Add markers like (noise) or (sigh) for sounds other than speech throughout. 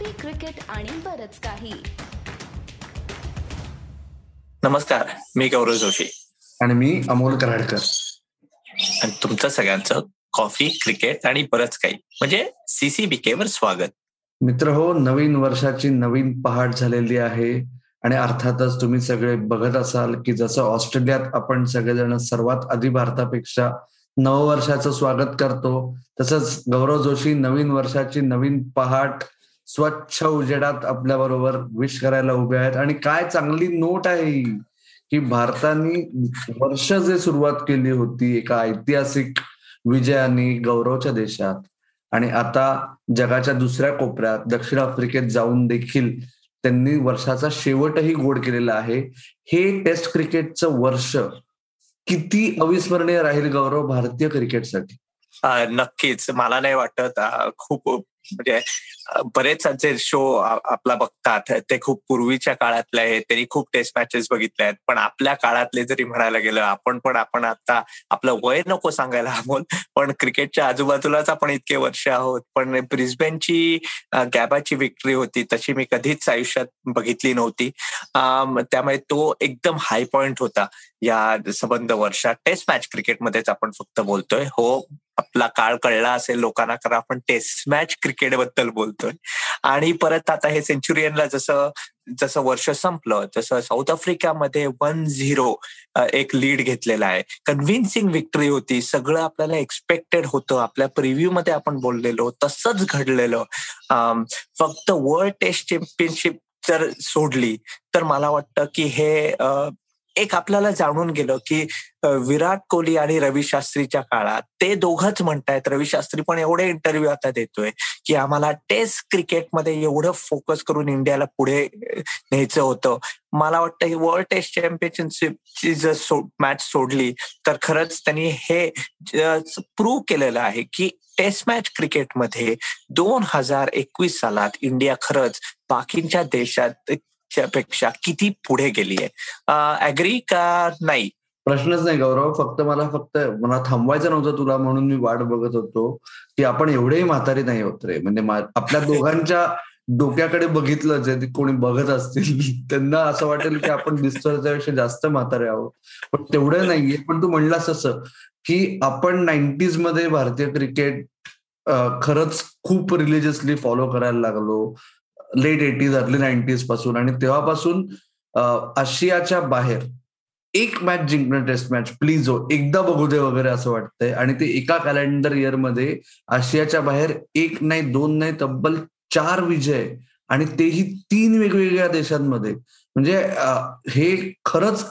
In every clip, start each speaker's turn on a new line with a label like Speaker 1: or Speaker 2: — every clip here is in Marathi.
Speaker 1: कॉफी क्रिकेट आणि बरच काही.
Speaker 2: नमस्कार मी गौरव जोशी.
Speaker 3: आणि मी अमोल कराडकर.
Speaker 2: आणि तुमचं सगळ्यांचं कॉफी क्रिकेट आणि बरंच काही. म्हणजे सीसीबीके वर स्वागत.
Speaker 3: मित्र हो नवीन वर्षाची नवीन पहाट झालेली आहे. आणि अर्थातच तुम्ही सगळे बघत असाल की जसं ऑस्ट्रेलियात आपण सगळेजण सर्वात आधी भारतापेक्षा नववर्षाचं स्वागत करतो तसंच गौरव जोशी नवीन वर्षाची नवीन पहाट स्वच्छ उजेडात आपल्या बरोबर विश करायला उभे आहेत. आणि काय चांगली नोट आहे की भारताने वर्ष जे सुरुवात केली होती एका ऐतिहासिक विजयाने गौरवच्या देशात आणि आता जगाच्या दुसऱ्या कोपऱ्यात दक्षिण आफ्रिकेत जाऊन देखील त्यांनी वर्षाचा शेवटही गोड केलेला आहे. हे टेस्ट क्रिकेटचं वर्ष किती अविस्मरणीय राहील गौरव भारतीय क्रिकेटसाठी
Speaker 2: नक्कीच. मला नाही वाटत. खूप म्हणजे बरेच जे शो आपला बघतात. ते खूप पूर्वीच्या काळातले आहेत. त्यांनी खूप टेस्ट मॅचेस बघितले आहेत. पण आपल्या काळातले जरी म्हणायला गेलं आपण पण आपण आता आपलं वय नको सांगायला आहोत पण क्रिकेटच्या आजूबाजूलाच आपण इतके वर्ष आहोत. पण ब्रिस्बेनची गॅबाची विक्ट्री होती. तशी मी कधीच आयुष्यात बघितली नव्हती. त्यामुळे तो एकदम हाय पॉइंट होता या संबंध वर्षात. टेस्ट मॅच क्रिकेटमध्येच आपण फक्त बोलतोय. हो आपला काळ कळला असेल लोकांना कारण आपण टेस्ट मॅच क्रिकेटबद्दल बोलतोय. आणि परत आता हे सेंचुरियनला जसं जसं वर्ष संपलं तसं साऊथ आफ्रिकामध्ये वन झिरो एक लीड घेतलेला आहे. कन्व्हिन्सिंग विक्ट्री होती. सगळं आपल्याला एक्सपेक्टेड होतं. आपल्या प्रिव्ह्यू मध्ये आपण बोललेलो. तसंच घडलेलं. फक्त वर्ल्ड टेस्ट चॅम्पियनशिप जर सोडली तर मला वाटतं की हे एक आपल्याला जाणून गेलं की विराट कोहली आणि रवी शास्त्रीच्या काळात ते दोघंच म्हणतायत. रवी शास्त्री पण एवढे इंटरव्ह्यू आता देतोय की आम्हाला टेस्ट क्रिकेटमध्ये एवढं फोकस करून इंडियाला पुढे न्यायचं होतं. मला वाटतं ही वर्ल्ड टेस्ट चॅम्पियनशिपची जर सो मॅच सोडली तर खरंच त्यांनी हे प्रूव्ह केलेलं आहे की टेस्ट मॅच क्रिकेटमध्ये दोन हजार एकवीस सालात इंडिया खरंच बाकीच्या देशात पेक्षा किती पुढे गेली आहे? ऍग्री का नाही?
Speaker 3: प्रश्नच नाही गौरव. फक्त मला फक्त मला थांबवायचं नव्हतं तुला म्हणून मी वाट बघत होतो की आपण एवढेही म्हातारी नाही होत रे. म्हणजे आपल्या दोघांच्या डोक्याकडे बघितलं जे कोणी बघत असतील त्यांना असं वाटेल की आपण दिसतो त्यापेक्षा जास्त म्हातारे आहोत. पण तेवढं नाहीये. पण तू म्हणलास असं की आपण नाईन्टीजमध्ये भारतीय क्रिकेट खरंच खूप रिलिजियसली फॉलो करायला लागलो. लेट एटीज अर्ली नाईन्टीजपासून आणि तेव्हापासून आशियाच्या बाहेर एक मॅच जिंकणं टेस्ट मॅच प्लीज हो एकदा बघू दे वगैरे असं वाटतंय. आणि ते एका कॅलेंडर इयरमध्ये आशियाच्या बाहेर एक नाही दोन नाही तब्बल चार विजय आणि तेही तीन वेगवेगळ्या देशांमध्ये. म्हणजे हे खरंच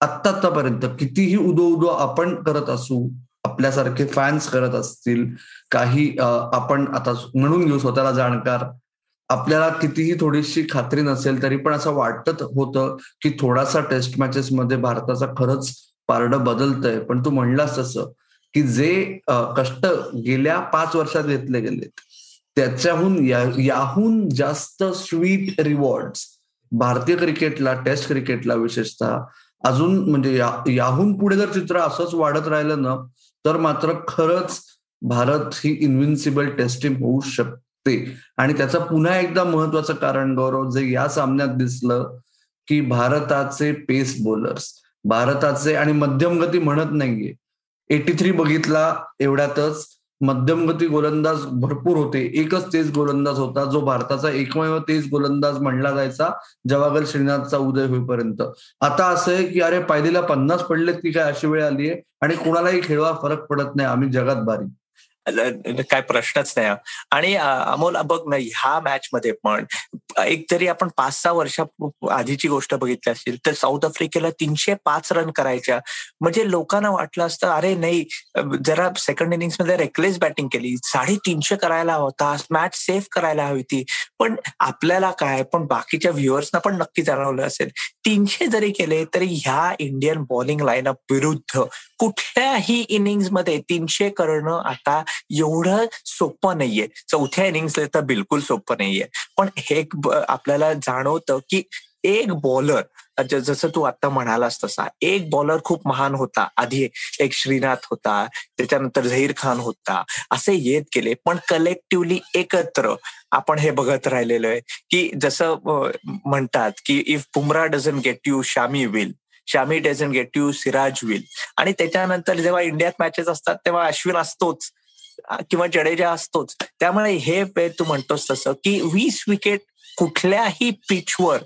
Speaker 3: आत्ता आत्तापर्यंत कितीही उदो उदो आपण करत असू आपल्यासारखे फॅन्स करत असतील काही आपण आता म्हणून घेऊ स्वतःला जाणकार आपल्याला कितीही थोडीशी खात्री नसेल तरी पण असं वाटत होतं की थोडासा टेस्ट मॅचेस मध्ये भारताचा खरंच पारड बदलतंय. पण तू म्हणलास तसं की जे कष्ट गेल्या पाच वर्षात घेतले गेलेत त्याच्याहून याहून जास्त स्वीट रिवॉर्ड भारतीय क्रिकेटला टेस्ट क्रिकेटला विशेषतः अजून म्हणजे याहून पुढे जर चित्र असंच वाढत राहिलं ना तर मात्र खरंच भारत ही इन्व्हिन्सिबल टेस्ट टीम होऊ शकते. आणि त्याचं पुन्हा एकदा महत्वाचं कारण गौरव जे या सामन्यात दिसलं की भारताचे पेस बॉलर्स भारताचे आणि मध्यमगती म्हणत नाहीये. एटी थ्री बघितला एवढ्यातच मध्यमगती गोलंदाज भरपूर होते. एकच तेज गोलंदाज होता जो भारताचा एकमेव तेज गोलंदाज म्हणला जायचा जवागल श्रीनाथचा उदय होईपर्यंत. आता असं आहे की अरे पायदीला पन्नास पडलेत की काय अशी वेळ आली आहे आणि कोणालाही खेळवा फरक पडत नाही. आम्ही जगात बारी.
Speaker 2: काय प्रश्नच नाही. आणि अमोल बघ ना ह्या मॅच मध्ये पण एक जरी आपण पाच सहा वर्षा आधीची गोष्ट बघितली असेल तर साऊथ आफ्रिकेला तीनशे पाच रन करायच्या. म्हणजे लोकांना वाटलं असतं अरे नाही जरा सेकंड इनिंगमध्ये रेकलेस बॅटिंग केली. साडेतीनशे करायला होता मॅच सेफ करायला हवी ती. पण आपल्याला काय पण बाकीच्या व्ह्युअर्सना पण नक्की जाणवलं असेल. तीनशे जरी केले तरी ह्या इंडियन बॉलिंग लाईनअप विरुद्ध कुठल्याही इनिंग्समध्ये तीनशे करणं आता एवढं सोपं नाहीये. चौथ्या इनिंग्सला तर बिलकुल सोपं नाहीये. पण हे आपल्याला जाणवतं की एक बॉलर जसं तू आता म्हणालास तसा एक बॉलर खूप महान होता. आधी एक श्रीनाथ होता त्याच्यानंतर झहीर खान होता असे येत गेले. पण कलेक्टिव्हली एकत्र आपण हे बघत राहिलेलो आहे की जसं म्हणतात की if Bumrah doesn't get you Shami will Shami doesn't get you Siraj will आणि त्याच्यानंतर जेव्हा इंडियात मॅचेस असतात तेव्हा अश्विन असतोच. किंवा जडेजा असतोच. त्यामुळे हे तू म्हणतोस तसं की वीस विकेट कुठल्याही पिचवर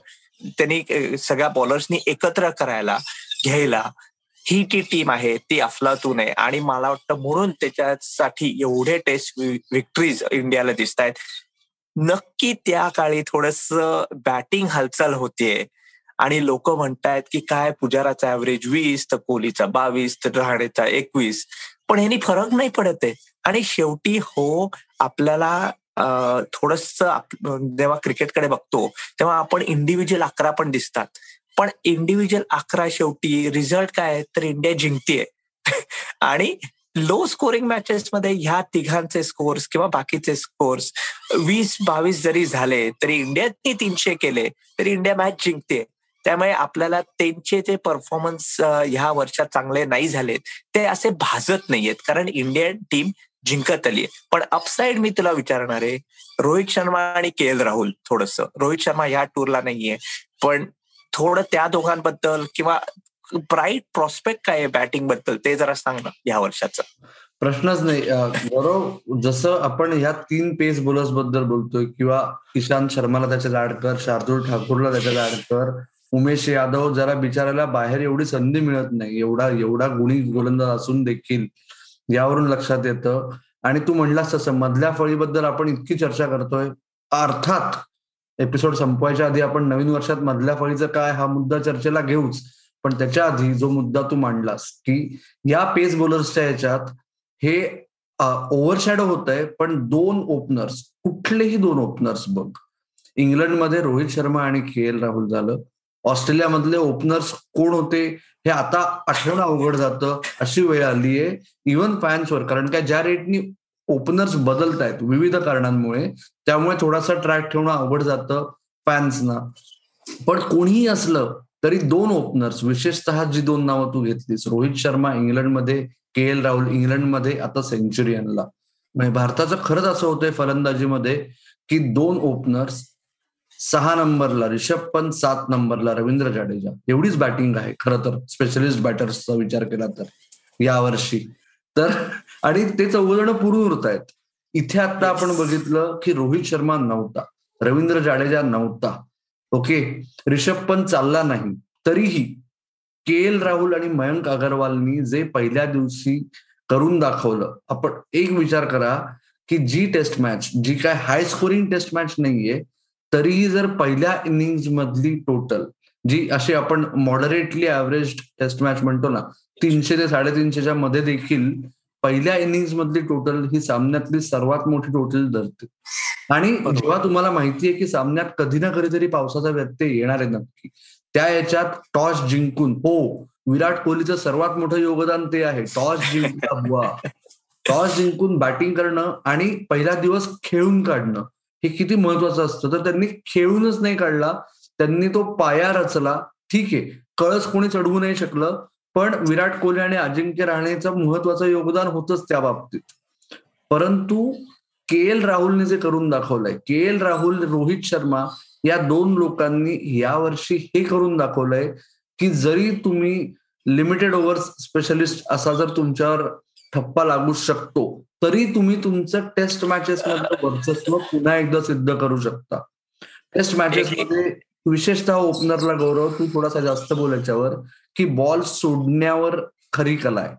Speaker 2: त्यांनी सगळ्या बॉलर्सनी एकत्र करायला घ्यायला ही ती टीम आहे ती अफलातून आहे. आणि मला वाटतं म्हणून त्याच्यासाठी एवढे टेस्ट विक्ट्रीज इंडियाला दिसत आहेत नक्की त्या काळी थोडस बॅटिंग हालचाल होतीये. आणि लोक म्हणतायत की काय पुजाराचा ऍव्हरेज वीस तर कोहलीचा बावीस तर रहाणेचा एकवीस. पण ह्यानी फरक नाही पडत आहे. आणि शेवटी हो आपल्याला थोडस जेव्हा क्रिकेटकडे बघतो तेव्हा आपण इंडिव्हिज्युअल अकरा पण दिसतात. पण इंडिव्हिज्युअल अकरा शेवटी रिझल्ट काय तर इंडिया जिंकतीये. (laughs) आणि लो स्कोरिंग मॅचेस मध्ये ह्या तिघांचे स्कोर्स किंवा बाकीचे स्कोर्स वीस बावीस जरी झाले तरी इंडियाने तीनशे केले तरी इंडिया मॅच जिंकते त्यामुळे आपल्याला त्यांचे ते परफॉर्मन्स ह्या वर्षात चांगले नाही झालेत ते असे भाजत नाहीयेत. कारण इंडियन टीम जिंकत आली पण अपसाईड मी तुला विचारणार आहे. रोहित शर्मा आणि के एल राहुल थोडस. रोहित शर्मा ह्या टूरला नाहीये. पण थोडं त्या दोघांबद्दल किंवा ब्राईट प्रॉस्पेक्ट काय आहे बॅटिंगबद्दल ते जरा सांग ना या वर्षाचं.
Speaker 3: प्रश्नच नाही. बरोबर जसं आपण ह्या तीन पेस बॉलर्सबद्दल बोलतोय किंवा इशांत शर्माला त्याचे लाडकर शार्दूल ठाकूरला त्याचे लाडकर उमेश यादव जरा बिचाराला बाहेर एवढी संधी मिळत नाही एवढा एवढा गुणी गोलंदाज असून देखील यावरून लक्षात येतं. आणि तू म्हणलास तसं मधल्या फळीबद्दल आपण इतकी चर्चा करतोय. अर्थात एपिसोड संपवायच्या आधी आपण नवीन वर्षात मधल्या फळीचं काय हा मुद्दा चर्चेला घेऊच. पण त्याच्या आधी जो मुद्दा तू मांडलास की या पेस बॉलर्सच्या याच्यात हे ओव्हरशॅडो होत आहे पण दोन ओपनर्स कुठलेही दोन ओपनर्स बघ. इंग्लंडमध्ये रोहित शर्मा आणि के एल राहुल झालं. ऑस्ट्रेलियामधले ओपनर्स कोण होते हे आता आठवणं अवघड जातं अशी वेळ आली आहे इव्हन फॅन्सवर कारण काय ज्या रेटनी ओपनर्स बदलत आहेत विविध कारणांमुळे त्यामुळे थोडासा ट्रॅक ठेवणं अवघड जातं फॅन्सना पण कोणीही असलं तरी दोन ओपनर्स विशेषतः जी दोन नावं तू घेतलीस रोहित शर्मा इंग्लंडमध्ये के एल राहुल इंग्लंडमध्ये आता सेंचुरी आणला म्हणजे भारताचं खरंच असं होतंय फलंदाजीमध्ये की दोन ओपनर्स सहा नंबरला रिषभ पंत सात नंबरला रवींद्र जाडेजा. एवढीच बॅटिंग आहे खरं तर. स्पेशलिस्ट बॅटर्सचा विचार केला तर यावर्षी. तर आणि ते चौघजण पुरून उरत आहेत. इथे आता आपण बघितलं की रोहित शर्मा नव्हता. रवींद्र जाडेजा नव्हता. ओके? रिषभ पंत चालला नाही. तरीही के एल राहुल आणि मयंक अगरवालनी जे पहिल्या दिवशी करून दाखवलं आपण एक विचार करा की जी टेस्ट मॅच जी काय हाय स्कोरिंग टेस्ट मॅच नाहीये तरीही जर पहिल्या इनिंग्स मधली टोटल जी अशी आपण मॉडरेटली ऍव्हरेज टेस्ट मॅच म्हणतो ना तीनशे ते साडेतीनशेच्या मध्ये देखील पहिल्या इनिंग्स मधली टोटल ही सामन्यातली सर्वात मोठी टोटल धरते. आणि जेव्हा तुम्हाला माहिती आहे की सामन्यात कधी ना कधीतरी पावसाचा व्यत्यय येणार आहे नक्की त्या याच्यात टॉस जिंकून हो विराट कोहलीचं सर्वात मोठं योगदान ते आहे टॉस जिंकून टॉस जिंकून बॅटिंग करणं आणि पहिला दिवस खेळून काढणं. हे किती महत्वाचं असतं? तर त्यांनी खेळूनच नाही काढला. त्यांनी तो पाया रचला. ठीक आहे. कळस कोणी चढवू नाही शकलं. पण विराट कोहली आणि अजिंक्य राहणेचं महत्वाचं योगदान होतच त्या बाबतीत. परंतु के एल राहुलने जे करून दाखवलंय के एल राहुल रोहित शर्मा या दोन लोकांनी यावर्षी हे करून दाखवलंय की जरी तुम्ही लिमिटेड ओव्हर्स स्पेशलिस्ट असा जर तुमच्यावर ठप्पा लागू शकतो तरी तुम्ही तुमचं टेस्ट मॅचेस मधलं वर्चस्व पुन्हा एकदा सिद्ध करू शकता. टेस्ट मॅचेस मध्ये विशेषतः ओपनरला गौरव तू थोडासा जास्त बोल याच्यावर की बॉल सोडण्यावर खरी कला आहे.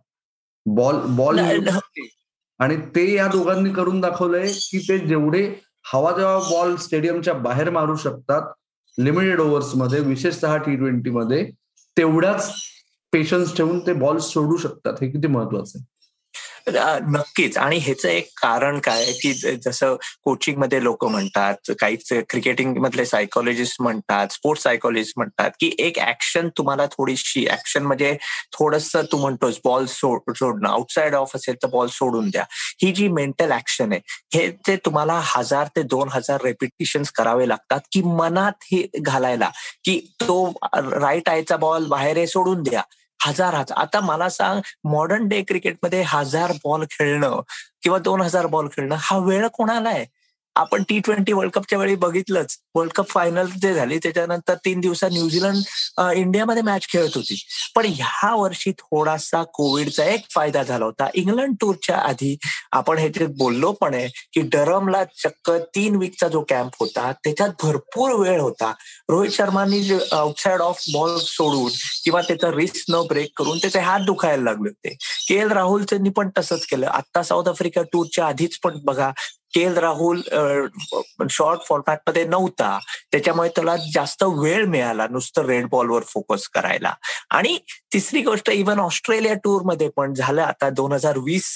Speaker 3: बॉल बॉल आणि ते या दोघांनी करून दाखवलंय की ते जेवढे हवा जेव्हा बॉल स्टेडियमच्या बाहेर मारू शकतात लिमिटेड ओव्हर्समध्ये विशेषतः टी ट्वेंटी मध्ये तेवढ्याच पेशन्स ठेवून ते बॉल सोडू शकतात. हे किती महत्वाचं आहे.
Speaker 2: नक्कीच. आणि ह्याचं एक कारण काय की जसं कोचिंगमध्ये लोक म्हणतात काही क्रिकेटिंग मधले सायकोलॉजिस्ट म्हणतात स्पोर्ट्स सायकोलॉजिस्ट म्हणतात की एक ऍक्शन तुम्हाला थोडीशी ऍक्शन म्हणजे थोडस तू म्हणतोस बॉल सोड सोडणं आउटसाइड ऑफ असेल तर बॉल सोडून द्या. ही जी मेंटल ऍक्शन आहे हे ते तुम्हाला हजार ते दोन हजार रेपिटेशन करावे लागतात की मनात हे घालायला की तो राईट आयचा बॉल बाहेर सोडून द्या. हजार हजार आता मला सांग मॉडर्न डे क्रिकेटमध्ये हजार बॉल खेळणं किंवा दोन हजार बॉल खेळणं हा वेळ कोणाला आहे? आपण टी ट्वेंटी वर्ल्ड कपच्या वेळी बघितलंच. वर्ल्ड कप फायनल जे झाली त्याच्यानंतर तीन दिवसात न्यूझीलंड इंडियामध्ये मॅच खेळत होती. पण ह्या वर्षी थोडासा कोविडचा एक फायदा झाला होता. इंग्लंड टूरच्या आधी आपण ह्याच्यात बोललो पण आहे की डरमला चक्क तीन वीकचा जो कॅम्प होता त्याच्यात भरपूर वेळ होता. रोहित शर्मानी आउटसाइड ऑफ बॉल सोडून किंवा त्याचा रिस्क न ब्रेक करून त्याचे हात दुखायला लागले होते. के एल राहुलचं पण तसंच केलं. आता साऊथ आफ्रिका टूरच्या आधीच पण बघा के एल राहुल शॉर्ट फॉर्मॅटमध्ये नव्हता. त्याच्यामुळे त्याला जास्त वेळ मिळाला नुसतं रेड बॉलवर फोकस करायला. आणि तिसरी गोष्ट इव्हन ऑस्ट्रेलिया टूरमध्ये पण झालं. आता दोन हजार वीस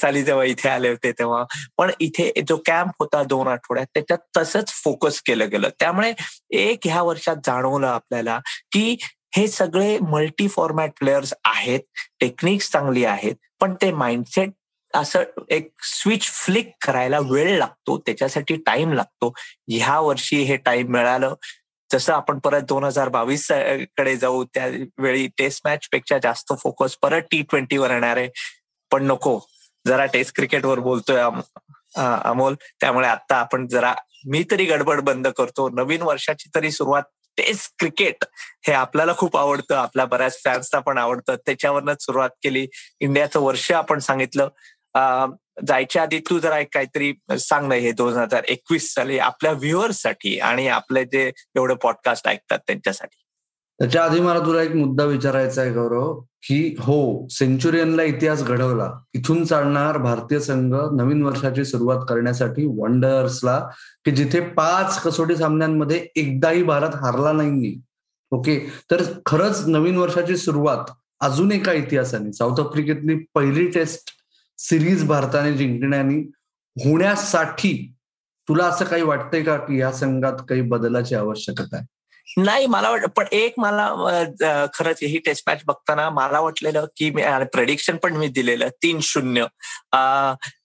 Speaker 2: साली जेव्हा इथे आले होते तेव्हा. पण इथे जो कॅम्प होता दोन आठवड्यात त्याच्यात तसंच फोकस केलं गेलं. त्यामुळे एक ह्या वर्षात जाणवलं आपल्याला की हे सगळे मल्टी फॉर्मॅट प्लेयर्स आहेत. टेक्निक्स चांगली आहेत. पण ते माइंडसेट असं एक स्विच फ्लिक करायला वेळ लागतो त्याच्यासाठी टाइम लागतो. ह्या वर्षी हे टाइम मिळालं. जसं आपण परत दोन हजार बावीसकडे जाऊ त्यावेळी टेस्ट मॅच पेक्षा जास्त फोकस परत टी ट्वेंटीवर येणार आहे. पण नको. जरा टेस्ट क्रिकेटवर बोलतोय अमोल. त्यामुळे आता आपण जरा मी तरी गडबड बंद करतो. नवीन वर्षाची तरी सुरुवात टेस्ट क्रिकेट हे आपल्याला खूप आवडतं. आपल्या बऱ्याच फॅन्सना पण आवडतं. त्याच्यावरनच सुरुवात केली. इंडियाचं वर्ष आपण सांगितलं. जायच्या आधी तू जरा काहीतरी सांग हे दोन हजार एकवीस साली आपल्या व्ह्युअर्ससाठी आणि आपले जे एवढे पॉडकास्ट ऐकतात त्यांच्यासाठी.
Speaker 3: त्याच्या आधी मला तुला एक मुद्दा विचारायचा आहे गौरव की हो सेंचुरियनला इतिहास घडवला. इथून चालणार भारतीय संघ नवीन वर्षाची सुरुवात करण्यासाठी वंडर्सला की जिथे पाच कसोटी सामन्यांमध्ये एकदाही भारत हारला नाही ओके? तर खरंच नवीन वर्षाची सुरुवात अजून एका इतिहासाने साऊथ आफ्रिकेतली पहिली टेस्ट सिरीज भारताने जिंकण्याने होण्यासाठी तुला असं काही वाटतंय का की या संघात काही बदलाची आवश्यकता आहे?
Speaker 2: नाही मला वाटत पण एक मला खरंच ही टेस्ट मॅच बघताना मला वाटलेलं की प्रेडिक्शन पण मी दिलेलं तीन शून्य.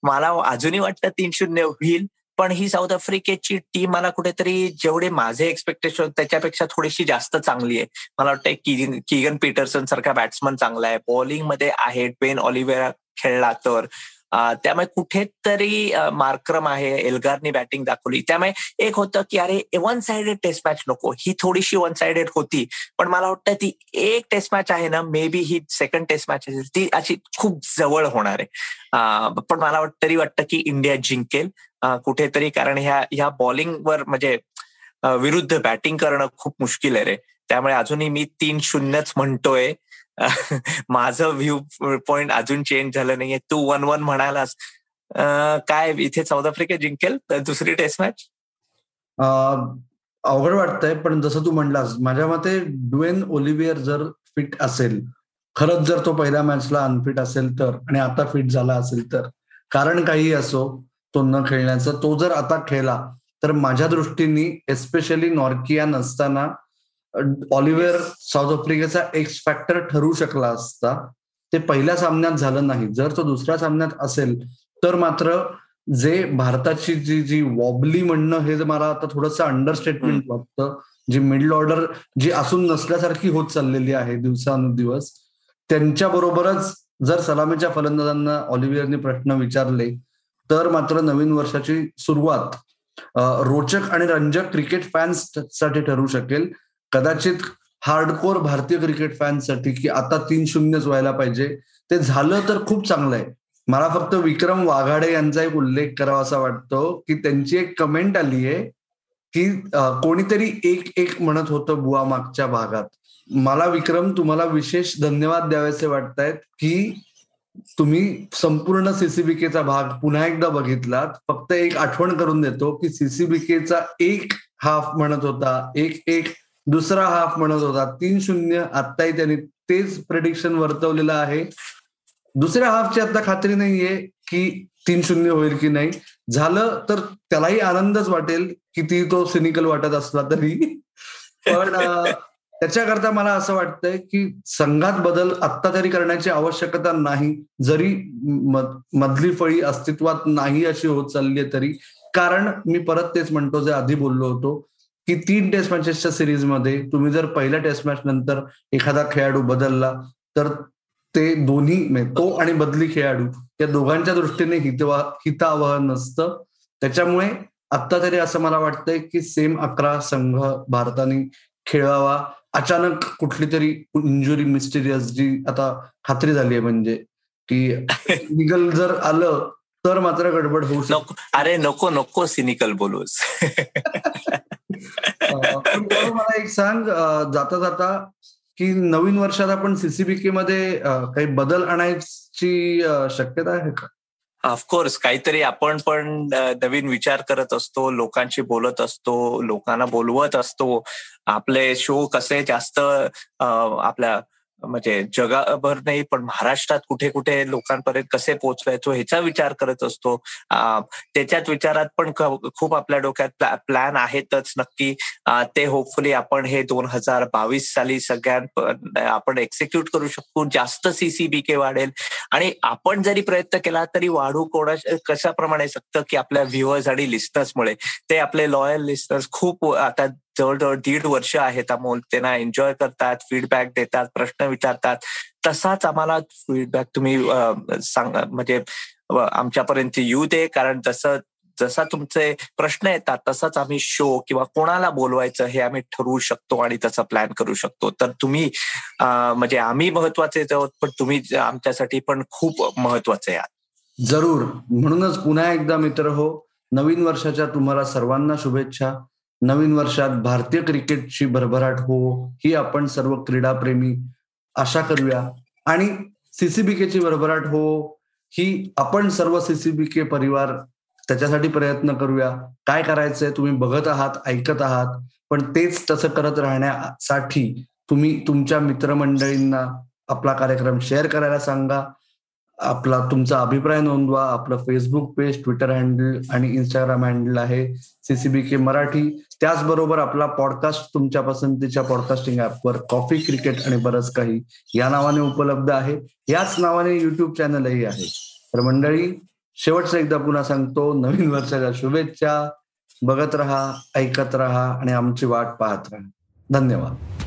Speaker 2: मला अजूनही वाटतं तीन शून्य होईल पण ही साऊथ आफ्रिकेची टीम मला कुठेतरी जेवढे माझे एक्सपेक्टेशन त्याच्यापेक्षा थोडीशी जास्त चांगली आहे. मला वाटतं किगन पीटरसन सारखा बॅट्समन चांगला आहे. बॉलिंगमध्ये आहे ट्वेन ऑलिव्हेरा खेळला तर. त्यामुळे कुठेतरी मार्क्रम आहे एल्गारनी बॅटिंग दाखवली. त्यामुळे एक होतं की अरे वन साइडेड टेस्ट मॅच नको. ही थोडीशी वन साइडेड होती. पण मला वाटतं ती एक टेस्ट मॅच आहे ना मे बी ही सेकंड टेस्ट मॅच असेल ती अशी खूप जवळ होणार आहे. पण मला तरी वाटतं की इंडिया जिंकेल. कुठेतरी कारण ह्या ह्या बॉलिंगवर म्हणजे विरुद्ध बॅटिंग करणं खूप मुश्किल आहे रे. त्यामुळे अजूनही मी तीन शून्यच म्हणतोय. (laughs) माझं व्ह्यू पॉइंट अजून चेंज झालं नाहीये. तू वन वन म्हणालास. काय इथे साऊथ आफ्रिका जिंकेल? दुसरी टेस्ट मॅच
Speaker 3: अवघड वाटतंय पण जसं तू म्हणलास माझ्या मते डुएन ओलिव्हियर जर फिट असेल खरंच जर तो पहिल्या मॅचला अनफिट असेल तर आणि आता फिट झाला असेल तर कारण काही असो तो न खेळण्याचा तो जर आता खेळला तर माझ्या दृष्टीने एस्पेशली नॉर्किया नसताना ऑलिव्हर साऊथ आफ्रिकेचा एक्स फॅक्टर ठरू शकला असता ते पहिल्या सामन्यात झालं नाही. जर तो दुसऱ्या सामन्यात असेल तर मात्र जे भारताची जी जी वॉबली म्हणणं हे मला आता थोडंसं अंडरस्टेटमेंट वाटतं जी मिडल ऑर्डर जी असून नसल्यासारखी होत चाललेली आहे दिवसानुदिवस त्यांच्या बरोबरच जर सलामीच्या फलंदाजांना ऑलिव्हियरने प्रश्न विचारले तर मात्र नवीन वर्षाची सुरुवात रोचक आणि रंजक क्रिकेट फॅन्ससाठी ठरू शकेल. कदाचित हार्डकोर भारतीय क्रिकेट फॅनसाठी की आता तीन शून्यच व्हायला पाहिजे. ते झालं तर खूप चांगलं आहे. मला फक्त विक्रम वाघाडे यांचा एक उल्लेख करावा असा वाटतो की त्यांची एक कमेंट आली आहे की कोणीतरी एक एक म्हणत होतं बुवा मागच्या भागात. मला विक्रम तुम्हाला विशेष धन्यवाद द्यावेसे वाटतायत की तुम्ही संपूर्ण सीसीबीकेचा भाग पुन्हा एकदा बघितलात. फक्त एक आठवण करून देतो की सीसीबीकेचा एक हाफ म्हणत होता. एक एक दुसरा हाफ म्हणत होता. तीन शून्य आत्ताही त्यांनी तेच प्रेडिक्शन वर्तवलेलं आहे. दुसऱ्या हाफची आता खात्री नाहीये की तीन शून्य होईल की नाही. झालं तर त्यालाही आनंदच वाटेल किती तो सिनिकल वाटत असला तरी. पण त्याच्याकरता मला असं वाटतंय की संघात बदल आत्ता तरी करण्याची आवश्यकता नाही. जरी मधली फळी अस्तित्वात नाही अशी होत चालली आहे तरी. कारण मी परत तेच म्हणतो जे आधी बोललो होतो की तीन टेस्ट मॅचेसच्या सिरीजमध्ये तुम्ही जर पहिल्या टेस्ट मॅच नंतर एखादा खेळाडू बदलला तर ते दोन्ही म्हणजे तो आणि बदली खेळाडू या दोघांच्या दृष्टीने हितवा हितावह नसतं. त्याच्यामुळे आत्ता तरी असं मला वाटतंय की सेम अकरा संघ भारताने खेळावा. अचानक कुठली तरी इंजुरी मिस्टिरियस जी आता खात्री झाली आहे म्हणजे की निगल जर आलं तर मात्र गडबड होऊ
Speaker 2: शकतो अरे नको नको सिनिकल बोलूस. (laughs)
Speaker 3: मला एक सांग जाता जाता की नवीन वर्षात आपण सीसीबीके मध्ये काही बदल आणायची शक्यता आहे का?
Speaker 2: ऑफकोर्स काहीतरी आपण पण नवीन विचार करत असतो लोकांशी बोलत असतो लोकांना बोलवत असतो. आपले शो कसे जास्त आपल्या म्हणजे जगाभर नाही पण महाराष्ट्रात कुठे कुठे लोकांपर्यंत कसे पोहोचवायचो ह्याचा विचार करत असतो. त्याच्याच विचारात पण खूप आपल्या डोक्यात प्लॅन आहेतच. नक्की ते होपफुली आपण हे दोन हजार बावीस साली सगळ्यां आपण एक्झिक्यूट करू शकतो जास्त सीसीबीके वाढेल. आणि आपण जरी प्रयत्न केला तरी वाढू कोणा कशाप्रमाणे शकतं की आपल्या व्ह्युअर्स आणि लिस्नर्समुळे ते आपले लॉयल लिस्नर्स खूप आता जवळजवळ दीड वर्ष आहेत अमोल त्यांना एन्जॉय करतात फीडबॅक देतात प्रश्न विचारतात. तसाच आम्हाला फीडबॅक तुम्ही सांग म्हणजे आमच्यापर्यंत येऊ दे. कारण जसं जसा तुमचे प्रश्न येतात तसाच आम्ही शो किंवा कोणाला बोलवायचं हे आम्ही ठरवू शकतो आणि तसं प्लॅन करू शकतो. तर तुम्ही म्हणजे आम्ही महत्त्वाचे आहोत पण तुम्ही आमच्यासाठी पण खूप महत्त्वाचे आहात.
Speaker 3: जरूर. म्हणूनच पुन्हा एकदा मित्र हो नवीन वर्षाच्या तुम्हाला सर्वांना शुभेच्छा. नवीन वर्षात भारतीय क्रिकेटची भरभराट हो ही आपण सर्व क्रीडाप्रेमी आशा करूया. आणि सीसीबीकेची भरभराट हो ही आपण सर्व सीसीबीके परिवार त्याच्यासाठी प्रयत्न करूया. काय करायचंय तुम्ही बघत आहात ऐकत आहात पण तेच तसं करत राहण्यासाठी तुम्ही तुमच्या मित्रमंडळींना आपला कार्यक्रम शेअर करायला सांगा. आपला तुमचा अभिप्राय नोंदवा. आपलं फेसबुक पेज ट्विटर हँडल आणि इंस्टाग्राम हँडल आहे सीसीबी के मराठी. त्याचबरोबर आपला पॉडकास्ट तुमच्या पसंतीच्या पॉडकास्टिंग ऍपवर कॉफी क्रिकेट आणि बरंच काही या नावाने उपलब्ध आहे. याच नावाने युट्यूब चॅनलही आहे. तर मंडळी शेवटचं एकदा पुन्हा सांगतो नवीन वर्षाच्या शुभेच्छा. बघत रहा ऐकत रहा आणि आमची वाट पाहत राहा. धन्यवाद.